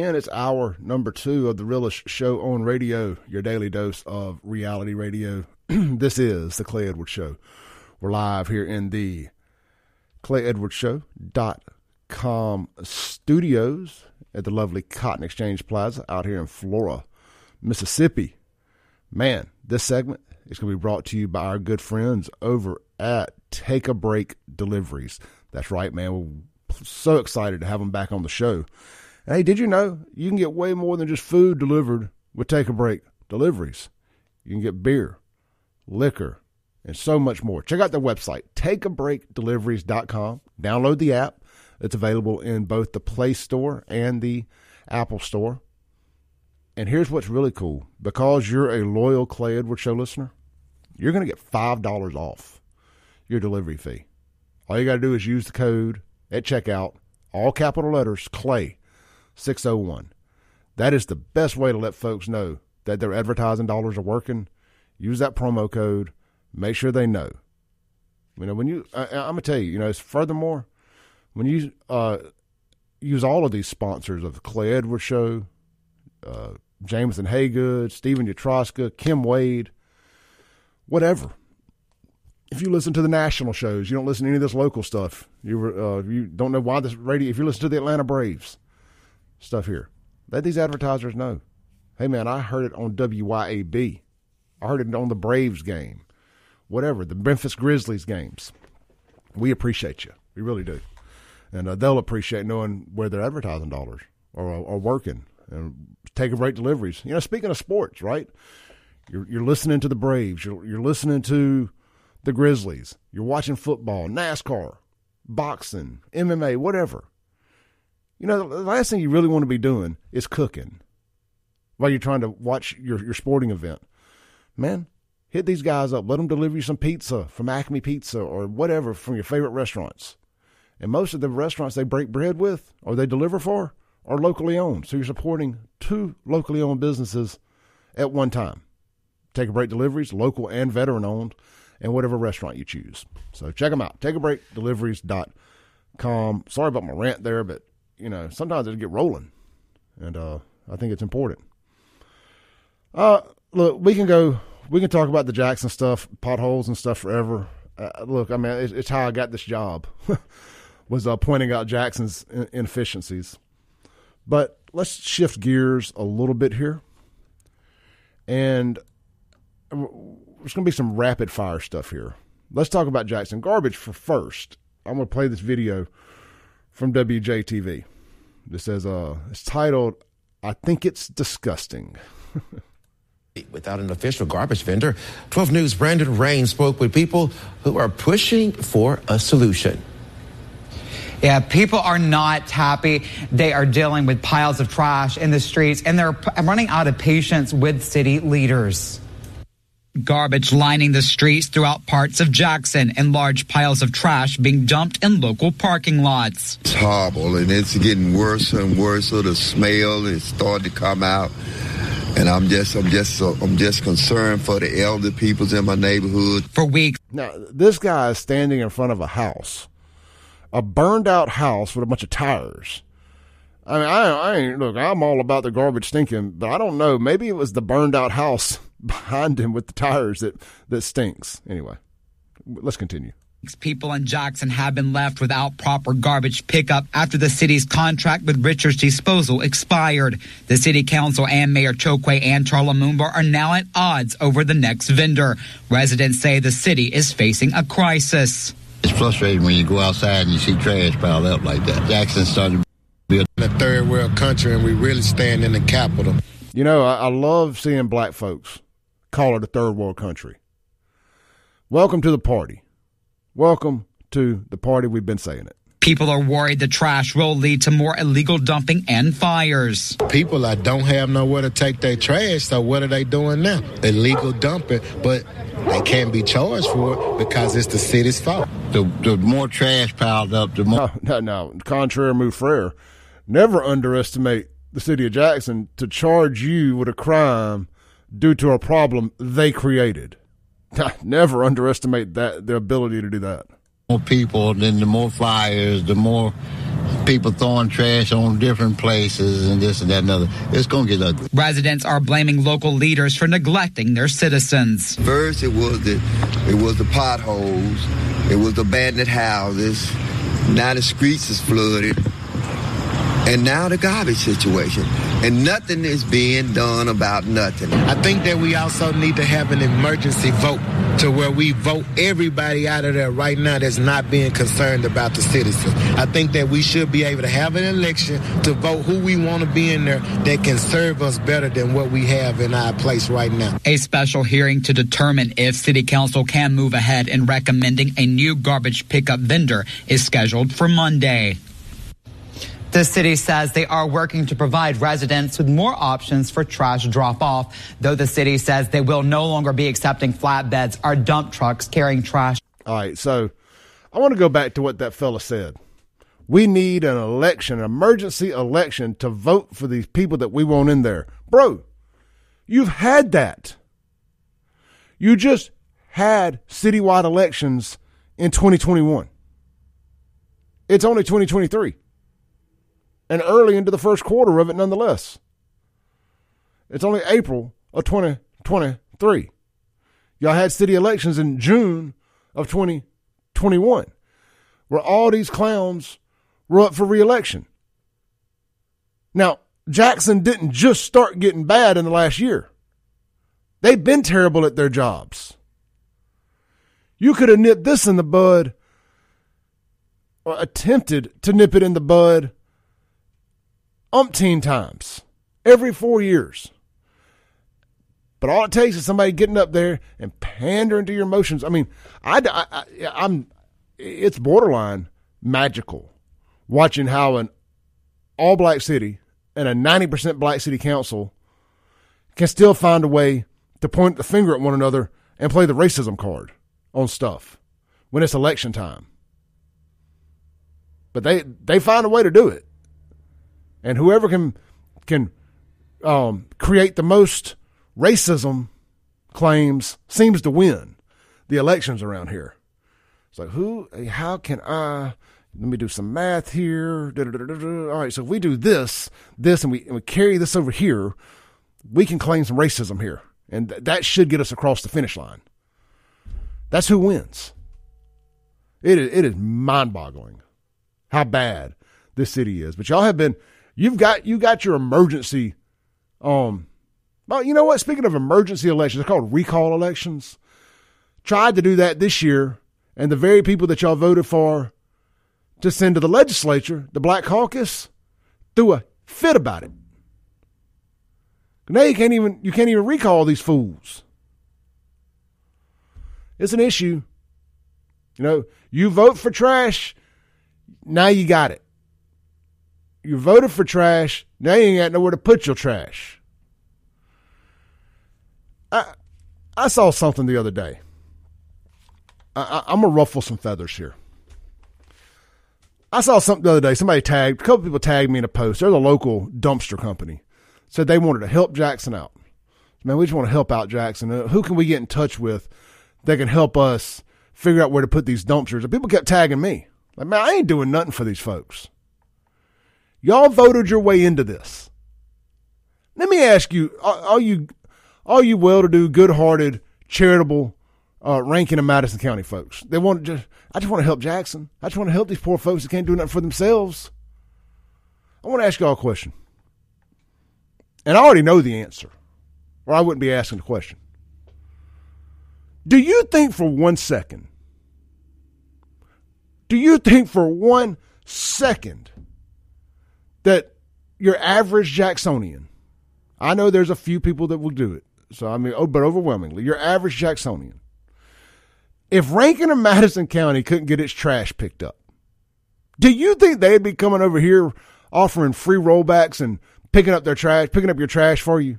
And it's hour number two of the realest show on radio, your daily dose of reality radio. this is the Clay Edwards Show. We're live here in the ClayEdwardsShow.com studios at the lovely Cotton Exchange Plaza out here in Flora, Mississippi. Man, this segment is going to be brought to you by our good friends over at Take a Break Deliveries. That's right, man. We're so excited to have them back on the show. Hey, did you know you can get way more than just food delivered with Take a Break deliveries? You can get beer, liquor, and so much more. Check out their website, takeabreakdeliveries.com. Download the app. It's available in both the Play Store and the Apple Store. And here's what's really cool because you're a loyal Clay Edwards Show listener, you're going to get $5 off your delivery fee. All you got to do is use the code at checkout, all capital letters, Clay 601. That is the best way to let folks know that their advertising dollars are working. Use that promo code. Make sure they know. You know, when you, I, am going to tell you, you know, furthermore, when you uh, use all of these sponsors of Clay Edwards Show, uh, Jameson Haygood, Stephen Yatroska, Kim Wade, whatever. If you listen to the national shows, you don't listen to any of this local stuff. You uh, you don't know why this radio. If you listen to the Atlanta Braves, stuff here. Let these advertisers know. Hey, man, I heard it on WYAB. I heard it on the Braves game, whatever, the Memphis Grizzlies games. We appreciate you. We really do. And uh, they'll appreciate knowing where their advertising dollars are, are working and take a break deliveries. You know, speaking of sports, right? You're, you're listening to the Braves. You're, you're listening to the Grizzlies. You're watching football, NASCAR, boxing, MMA, whatever. You know, the last thing you really want to be doing is cooking while you're trying to watch your, your sporting event. Man, hit these guys up. Let them deliver you some pizza from Acme Pizza or whatever from your favorite restaurants. And most of the restaurants they break bread with or they deliver for are locally owned. So you're supporting two locally owned businesses at one time. Take a break deliveries, local and veteran owned, and whatever restaurant you choose. So check them out. Take a break deliveries.com. Sorry about my rant there, but you know, sometimes it'll get rolling, and uh, I think it's important. Uh, look, we can go, we can talk about the Jackson stuff, potholes and stuff forever. Uh, look, I mean, it's, it's, how I got this job, was uh, pointing out Jackson's inefficiencies. But let's shift gears a little bit here, and there's going to be some rapid fire stuff here. Let's talk about Jackson garbage for first. I'm going to play this video from WJTV. This says, uh, it's titled, I Think It's Disgusting. Without an official garbage vendor, 12 News Brandon Rain spoke with people who are pushing for a solution. Yeah, people are not happy. They are dealing with piles of trash in the streets and they're running out of patience with city leaders. Garbage lining the streets throughout parts of Jackson and large piles of trash being dumped in local parking lots. It's horrible and it's getting worse and worse. So the smell is starting to come out. And I'm just, I'm just, I'm just concerned for the elder peoples in my neighborhood. For weeks. Now, this guy is standing in front of a house, a burned out house with a bunch of tires. I mean, I, I ain't, look, I'm all about the garbage stinking, but I don't know. Maybe it was the burned out house behind him with the tires that, that stinks. Anyway, let's continue. People in Jackson have been left without proper garbage pickup after the city's contract with Richards Disposal expired. The city council and Mayor Chokwe Antar Lumumba are now at odds over the next vendor. Residents say the city is facing a crisis. It's frustrating when you go outside and you see trash piled up like that. Jackson started to be a third world country and we really stand in the capital. You know, I, I love seeing black folks call it a third world country. Welcome to the party. Welcome to the party. We've been saying it. People are worried the trash will lead to more illegal dumping and fires. People that don't have nowhere to take their trash, so what are they doing now? Illegal dumping, but they can't be charged for it because it's the city's fault. The, the more trash piled up, the more. No, no, no. Contraire move frere. Never underestimate the city of Jackson to charge you with a crime due to a problem they created. Never underestimate that their ability to do that. More people, then the more flyers, the more people throwing trash on different places and this and that and other. It's going to get ugly. Residents are blaming local leaders for neglecting their citizens. First, it was the it was the potholes, it was the abandoned houses. Now the streets is flooded, and now the garbage situation, and nothing is being done about nothing. I think that we also need to have an emergency vote to where we vote everybody out of there right now that's not being concerned about the citizens. I think that we should be able to have an election to vote who we want to be in there that can serve us better than what we have in our place right now. A special hearing to determine if City Council can move ahead in recommending a new garbage pickup vendor is scheduled for Monday. The city says they are working to provide residents with more options for trash drop off, though the city says they will no longer be accepting flatbeds or dump trucks carrying trash. All right, so I want to go back to what that fella said. We need an election, an emergency election to vote for these people that we want in there. Bro, you've had that. You just had citywide elections in 2021. It's only 2023 and early into the first quarter of it nonetheless. It's only April of 2023. Y'all had city elections in June of 2021, where all these clowns were up for reelection. Now, Jackson didn't just start getting bad in the last year. They've been terrible at their jobs. You could have nipped this in the bud or attempted to nip it in the bud umpteen times every four years. But all it takes is somebody getting up there and pandering to your emotions. I mean, I, I, I, am it's borderline magical watching how an all black city and a 90% black city council can still find a way to point the finger at one another and play the racism card on stuff when it's election time. But they, they find a way to do it and whoever can can um, create the most racism claims seems to win the elections around here. It's like who? How can I? Let me do some math here. All right, so if we do this, this, and we and we carry this over here, we can claim some racism here, and th- that should get us across the finish line. That's who wins. It is, it is mind boggling how bad this city is. But y'all have been You've got you got your emergency. Um, well, you know what? Speaking of emergency elections, they're called recall elections. Tried to do that this year, and the very people that y'all voted for to send to the legislature, the Black Caucus, threw a fit about it. Now you can't even you can't even recall these fools. It's an issue. You know, you vote for trash, now you got it you voted for trash. Now you ain't got nowhere to put your trash. I I saw something the other day. I, am gonna ruffle some feathers here. I saw something the other day. Somebody tagged a couple people tagged me in a post. There's a local dumpster company said they wanted to help Jackson out. Man, we just want to help out Jackson. Uh, who can we get in touch with that can help us figure out where to put these dumpsters? And people kept tagging me. Like, man, I ain't doing nothing for these folks. Y'all voted your way into this. Let me ask you, all you, all you well-to-do, good-hearted, charitable, uh, Rankin Madison County folks. They want to just, I just want to help Jackson. I just want to help these poor folks that can't do nothing for themselves. I want to ask y'all a question. And I already know the answer, or I wouldn't be asking the question. Do you think for one second, do you think for one second that your average Jacksonian, I know there's a few people that will do it. So, I mean, oh, but overwhelmingly, your average Jacksonian, if Rankin or Madison County couldn't get its trash picked up, do you think they'd be coming over here offering free rollbacks and picking up their trash, picking up your trash for you?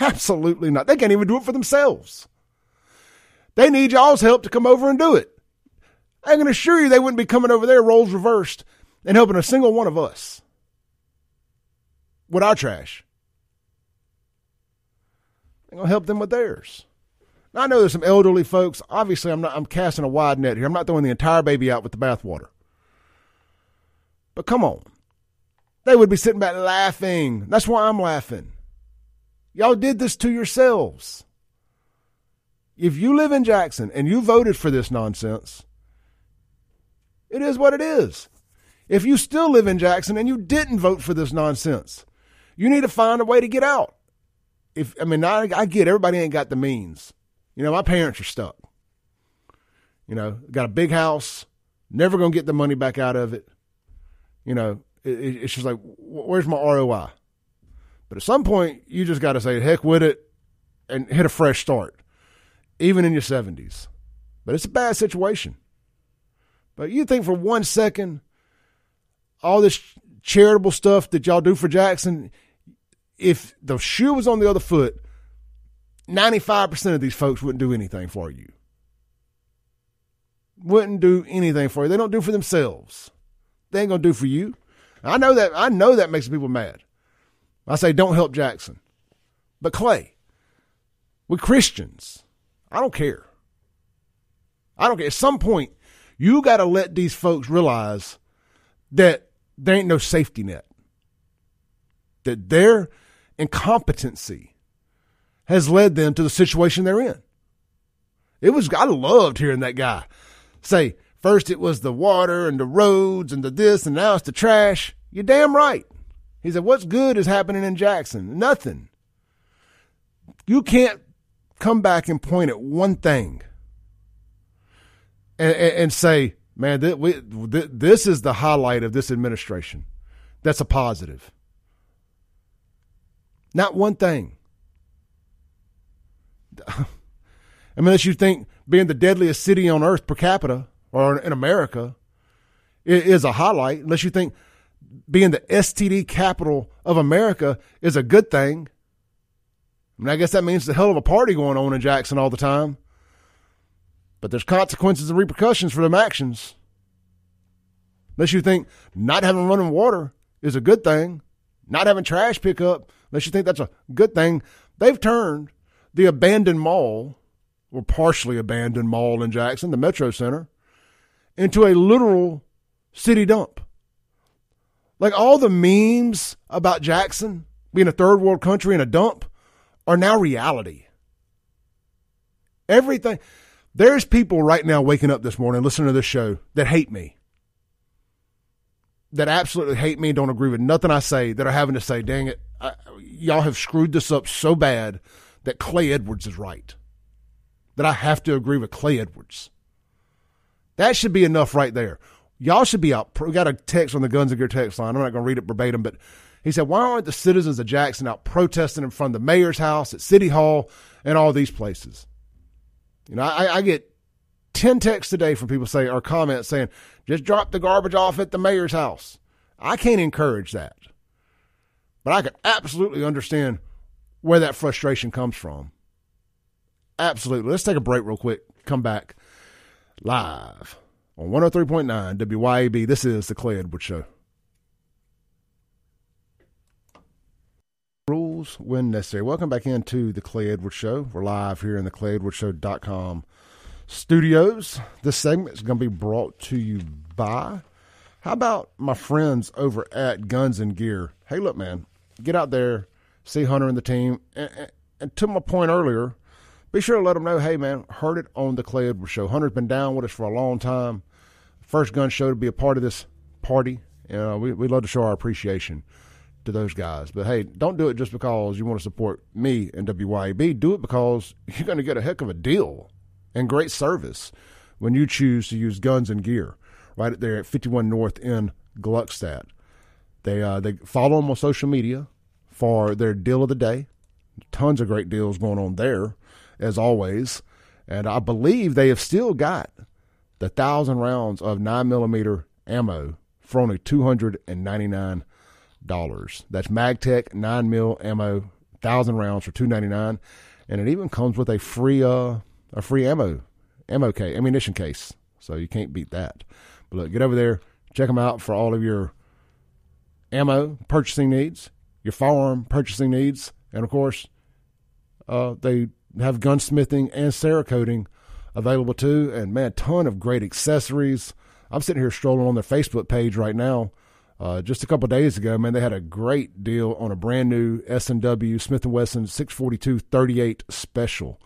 Absolutely not. They can't even do it for themselves. They need y'all's help to come over and do it. I can assure you they wouldn't be coming over there roles reversed and helping a single one of us with our trash. I'm gonna help them with theirs. Now, I know there's some elderly folks. Obviously, I'm not. I'm casting a wide net here. I'm not throwing the entire baby out with the bathwater. But come on. They would be sitting back laughing. That's why I'm laughing. Y'all did this to yourselves. If you live in Jackson and you voted for this nonsense, it is what it is. If you still live in Jackson and you didn't vote for this nonsense, you need to find a way to get out. If I mean, I, I get everybody ain't got the means. You know, my parents are stuck. You know, got a big house, never gonna get the money back out of it. You know, it, it's just like, where's my ROI? But at some point, you just got to say, heck with it, and hit a fresh start, even in your seventies. But it's a bad situation. But you think for one second, all this charitable stuff that y'all do for Jackson, if the shoe was on the other foot, 95% of these folks wouldn't do anything for you. Wouldn't do anything for you. They don't do for themselves. They ain't gonna do for you. I know that I know that makes people mad. I say don't help Jackson. But Clay, we Christians. I don't care. I don't care. At some point, you got to let these folks realize that there ain't no safety net. That their incompetency has led them to the situation they're in. It was, I loved hearing that guy say, first it was the water and the roads and the this, and now it's the trash. You're damn right. He said, what's good is happening in Jackson? Nothing. You can't come back and point at one thing and, and, and say, man, th- we, th- this is the highlight of this administration. That's a positive. Not one thing. Unless you think being the deadliest city on earth per capita or in America is a highlight, unless you think being the STD capital of America is a good thing. I mean, I guess that means the hell of a party going on in Jackson all the time. But there's consequences and repercussions for them actions. Unless you think not having running water is a good thing, not having trash pickup, unless should think that's a good thing, they've turned the abandoned mall, or partially abandoned mall in Jackson, the Metro Center, into a literal city dump. Like all the memes about Jackson being a third world country and a dump are now reality. Everything. There's people right now waking up this morning listening to this show that hate me. That absolutely hate me, and don't agree with nothing I say, that are having to say, dang it, I, y'all have screwed this up so bad that Clay Edwards is right. That I have to agree with Clay Edwards. That should be enough right there. Y'all should be out. We got a text on the Guns and Gear text line. I'm not going to read it verbatim, but he said, Why aren't the citizens of Jackson out protesting in front of the mayor's house, at City Hall, and all these places? You know, I, I get 10 texts a day from people saying, or comments saying, just drop the garbage off at the mayor's house. I can't encourage that. But I can absolutely understand where that frustration comes from. Absolutely. Let's take a break real quick. Come back live on 103.9 WYAB. This is the Clay Edwards Show. Rules when necessary. Welcome back into the Clay Edwards Show. We're live here in the ClayEdwardsShow.com studios. This segment is going to be brought to you by. How about my friends over at Guns and Gear? Hey, look, man, get out there, see Hunter and the team. And, and, to my point earlier, be sure to let them know, hey, man, heard it on the Clay Edwards Show. Hunter's been down with us for a long time. First gun show to be a part of this party. You know, we, we love to show our appreciation to those guys. But hey, don't do it just because you want to support me and WYAB. Do it because you're going to get a heck of a deal and great service when you choose to use guns and gear right there at 51 North in Gluckstadt. They uh, they follow them on social media for their deal of the day. Tons of great deals going on there, as always. And I believe they have still got the thousand rounds of nine millimeter ammo for only two hundred and ninety nine dollars. That's MagTech nine mil ammo, thousand rounds for two ninety nine, and it even comes with a free uh a free ammo ammo case ammunition case. So you can't beat that. But look, get over there, check them out for all of your ammo purchasing needs, your firearm purchasing needs, and of course, uh, they have gunsmithing and cerakoting available too. And man, ton of great accessories. I'm sitting here strolling on their Facebook page right now. Uh, just a couple days ago, man, they had a great deal on a brand new S&W Smith & Wesson 642 38 special.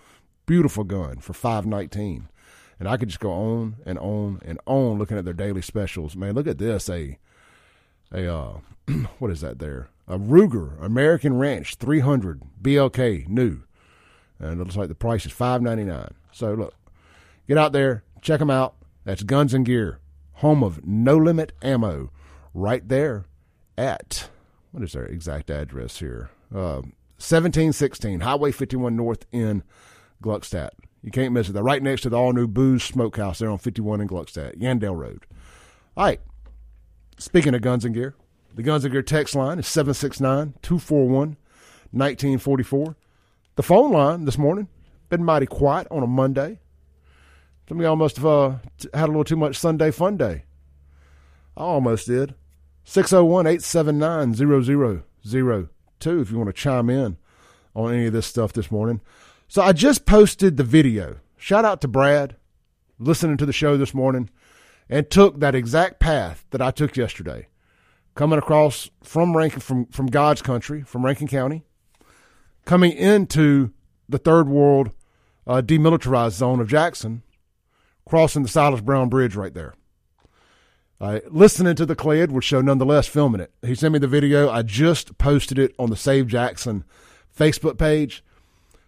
Beautiful gun for 519 and I could just go on and on and on looking at their daily specials. Man, look at this a a uh, what is that there? A Ruger American Ranch 300 BLK new, and it looks like the price is 5.99. So look, get out there, check them out. That's Guns and Gear, home of No Limit Ammo, right there at what is their exact address here? Uh, 1716 Highway 51 North in Gluckstadt. You can't miss it. They're right next to the all new Booze Smokehouse there on 51 in Gluckstadt, Yandell Road. All right. Speaking of guns and gear, the Guns and Gear text line is 769 241 1944. The phone line this morning been mighty quiet on a Monday. Some of y'all must have uh, had a little too much Sunday fun day. I almost did. 601 879 0002 if you want to chime in on any of this stuff this morning. So I just posted the video. Shout out to Brad, listening to the show this morning, and took that exact path that I took yesterday, coming across from Rankin from from God's country, from Rankin County, coming into the third world uh, demilitarized zone of Jackson, crossing the Silas Brown Bridge right there. Uh, listening to the Clay Edwards Show nonetheless filming it. He sent me the video. I just posted it on the Save Jackson Facebook page.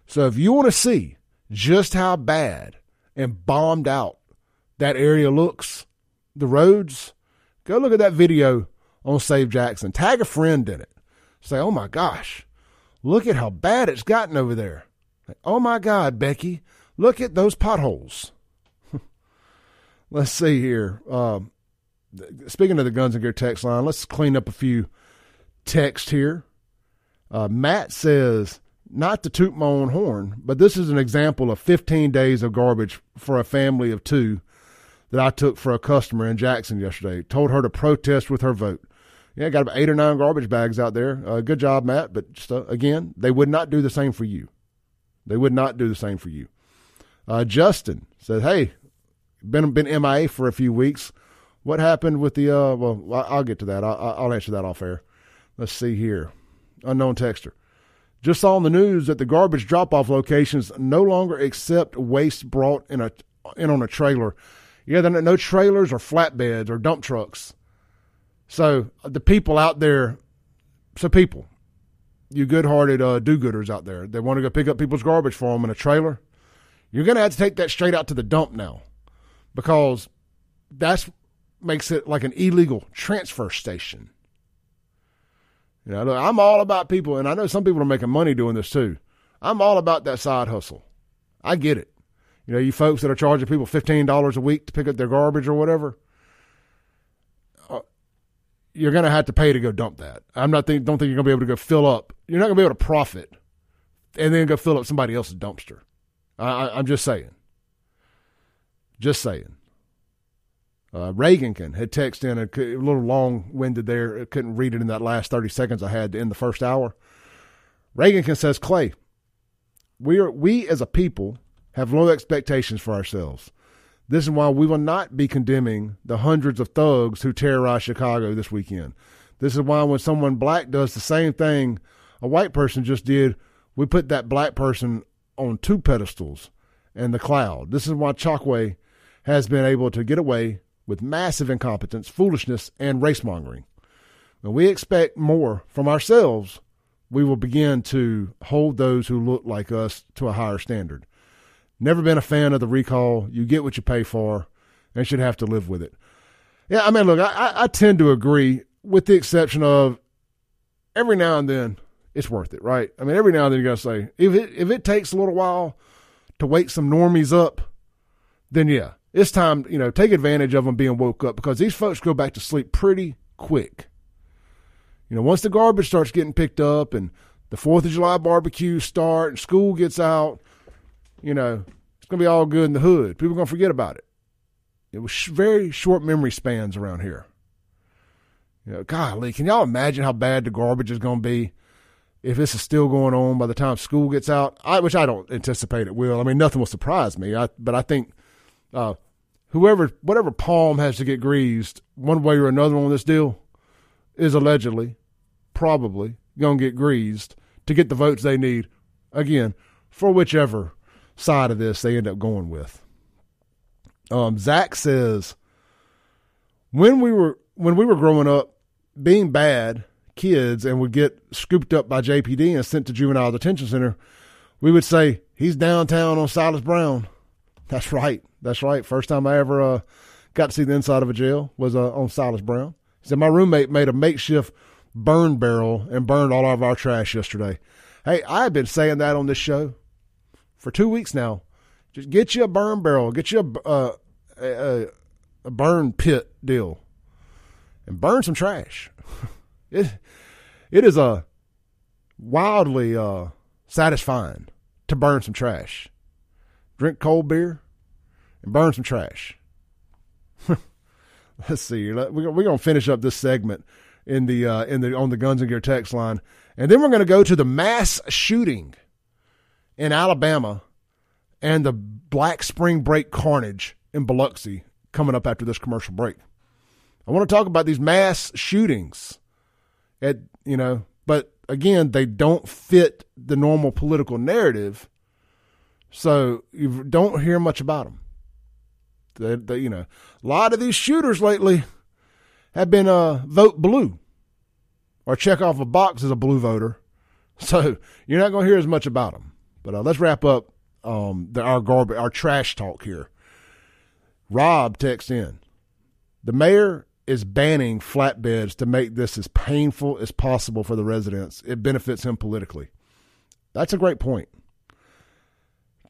So if you want to see just how bad and bombed out that area looks, the roads, go look at that video on Save Jackson. Tag a friend in it. Say, oh my gosh, look at how bad it's gotten over there. Oh my God, Becky, look at those potholes. let's see here. Um, speaking of the Guns and Gear text line, let's clean up a few text here. Uh, Matt says, not to toot my own horn, but this is an example of 15 days of garbage for a family of two that I took for a customer in Jackson yesterday. Told her to protest with her vote. Yeah, got about eight or nine garbage bags out there. Uh, good job, Matt. But just, uh, again, they would not do the same for you. They would not do the same for you. Uh, Justin said, "Hey, been been MIA for a few weeks. What happened with the? Uh, well, I'll get to that. I'll, I'll answer that off air. Let's see here. Unknown texter. Just saw on the news that the garbage drop off locations no longer accept waste brought in a in on a trailer. Yeah, there are no trailers or flatbeds or dump trucks. So the people out there, so people, you good-hearted uh, do-gooders out there, they want to go pick up people's garbage for them in a trailer. You're going to have to take that straight out to the dump now, because that's makes it like an illegal transfer station. You know, look, I'm all about people, and I know some people are making money doing this too. I'm all about that side hustle. I get it. You know, you folks that are charging people fifteen dollars a week to pick up their garbage or whatever, uh, you're going to have to pay to go dump that. I'm not think, don't think you're going to be able to go fill up. You're not going to be able to profit and then go fill up somebody else's dumpster. I, I, I'm just saying. Just saying. Uh, Reagankin had texted in a, a little long winded there. I couldn't read it in that last 30 seconds I had in the first hour. Reagankin says, Clay, we, are, we as a people have low expectations for ourselves. This is why we will not be condemning the hundreds of thugs who terrorized Chicago this weekend. This is why when someone black does the same thing a white person just did, we put that black person on two pedestals and the cloud. This is why Chokwe has been able to get away with massive incompetence, foolishness, and race mongering. When we expect more from ourselves, we will begin to hold those who look like us to a higher standard. Never been a fan of the recall. You get what you pay for and should have to live with it. Yeah, I mean, look, I, I tend to agree, with the exception of every now and then it's worth it, right? I mean, every now and then you got to say, if it, if it takes a little while to wake some normies up, then yeah, it's time, you know, take advantage of them being woke up because these folks go back to sleep pretty quick. You know, once the garbage starts getting picked up and the 4th of July barbecues start and school gets out, you know, it's going to be all good in the hood. People are going to forget about it. It was sh- very short memory spans around here. You know, golly, can y'all imagine how bad the garbage is going to be if this is still going on by the time school gets out? I, which I don't anticipate it will. I mean, nothing will surprise me. I, but I think uh, whoever, whatever palm has to get greased one way or another on this deal, is allegedly, probably going to get greased to get the votes they need, again, for whichever side of this they end up going with. Um, Zach says, when we were when we were growing up, being bad kids and would get scooped up by JPD and sent to juvenile detention center, we would say he's downtown on Silas Brown. That's right. That's right. First time I ever uh, got to see the inside of a jail was uh, on Silas Brown. He said my roommate made a makeshift burn barrel and burned all of our trash yesterday. Hey, I've been saying that on this show for two weeks now. Just get you a burn barrel, get you a, uh, a, a burn pit deal, and burn some trash. it it is a wildly uh, satisfying to burn some trash. Drink cold beer and burn some trash. Let's see. We're we're gonna finish up this segment in the uh, in the on the Guns and Gear text line, and then we're gonna go to the mass shooting in Alabama and the Black Spring Break carnage in Biloxi coming up after this commercial break. I want to talk about these mass shootings at you know, but again, they don't fit the normal political narrative, so you don't hear much about them. They, they, you know, a lot of these shooters lately have been uh, vote blue or check off a box as a blue voter. So you're not going to hear as much about them. But uh, let's wrap up um, the, our garbage, our trash talk here. Rob texts in. The mayor is banning flatbeds to make this as painful as possible for the residents. It benefits him politically. That's a great point.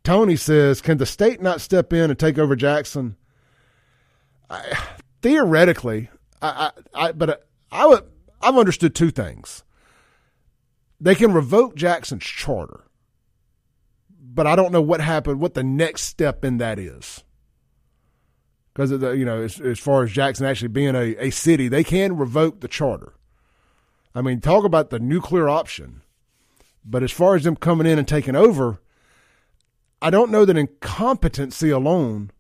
Tony says, "Can the state not step in and take over Jackson?" I, theoretically, I, I, I but I would, I've understood two things. They can revoke Jackson's charter, but I don't know what happened, what the next step in that is. Because you know, as, as far as Jackson actually being a, a city, they can revoke the charter. I mean, talk about the nuclear option. But as far as them coming in and taking over, I don't know that incompetency alone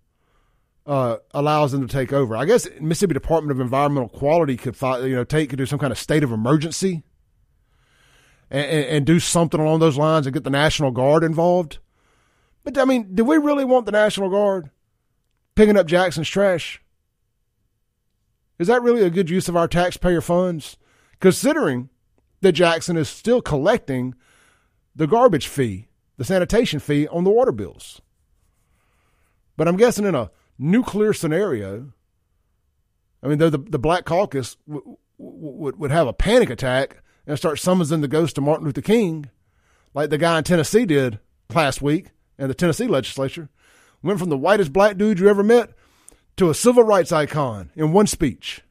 uh, allows them to take over. I guess Mississippi Department of Environmental Quality could, you know, take could do some kind of state of emergency and, and, do something along those lines and get the National Guard involved. But I mean, do we really want the National Guard picking up Jackson's trash? Is that really a good use of our taxpayer funds? Considering that Jackson is still collecting the garbage fee the sanitation fee on the water bills. But I'm guessing in a nuclear scenario, I mean, the, the Black Caucus w- w- would have a panic attack and start summoning the ghost of Martin Luther King, like the guy in Tennessee did last week in the Tennessee legislature. Went from the whitest black dude you ever met to a civil rights icon in one speech.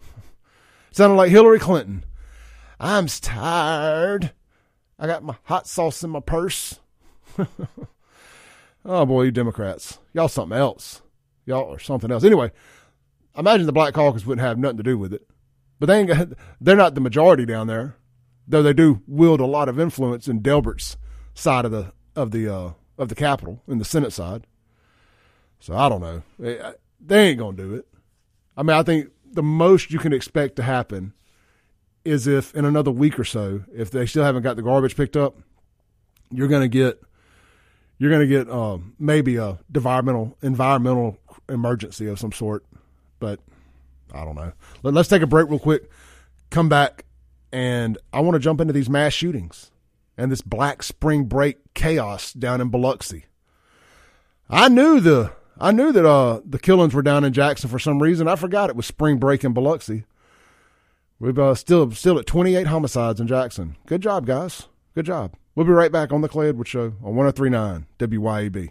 Sounded like Hillary Clinton. I'm tired. I got my hot sauce in my purse. oh boy, you Democrats, y'all something else. Y'all are something else. Anyway, imagine the Black Caucus wouldn't have nothing to do with it, but they ain't got, they're not the majority down there, though they do wield a lot of influence in Delbert's side of the of the uh, of the Capitol in the Senate side. So I don't know. They, ain't gonna do it. I mean, I think the most you can expect to happen is if in another week or so, if they still haven't got the garbage picked up, you're to get you're to get um, maybe a environmental environmental emergency of some sort. But I don't know. Let, us take a break real quick. Come back, and I want to jump into these mass shootings and this Black Spring Break chaos down in Biloxi. I knew the I knew that uh, the killings were down in Jackson for some reason. I forgot it was spring break in Biloxi. We've uh, still still at 28 homicides in Jackson. Good job, guys. Good job. We'll be right back on the Clay Edwards Show on 1039 WYAB.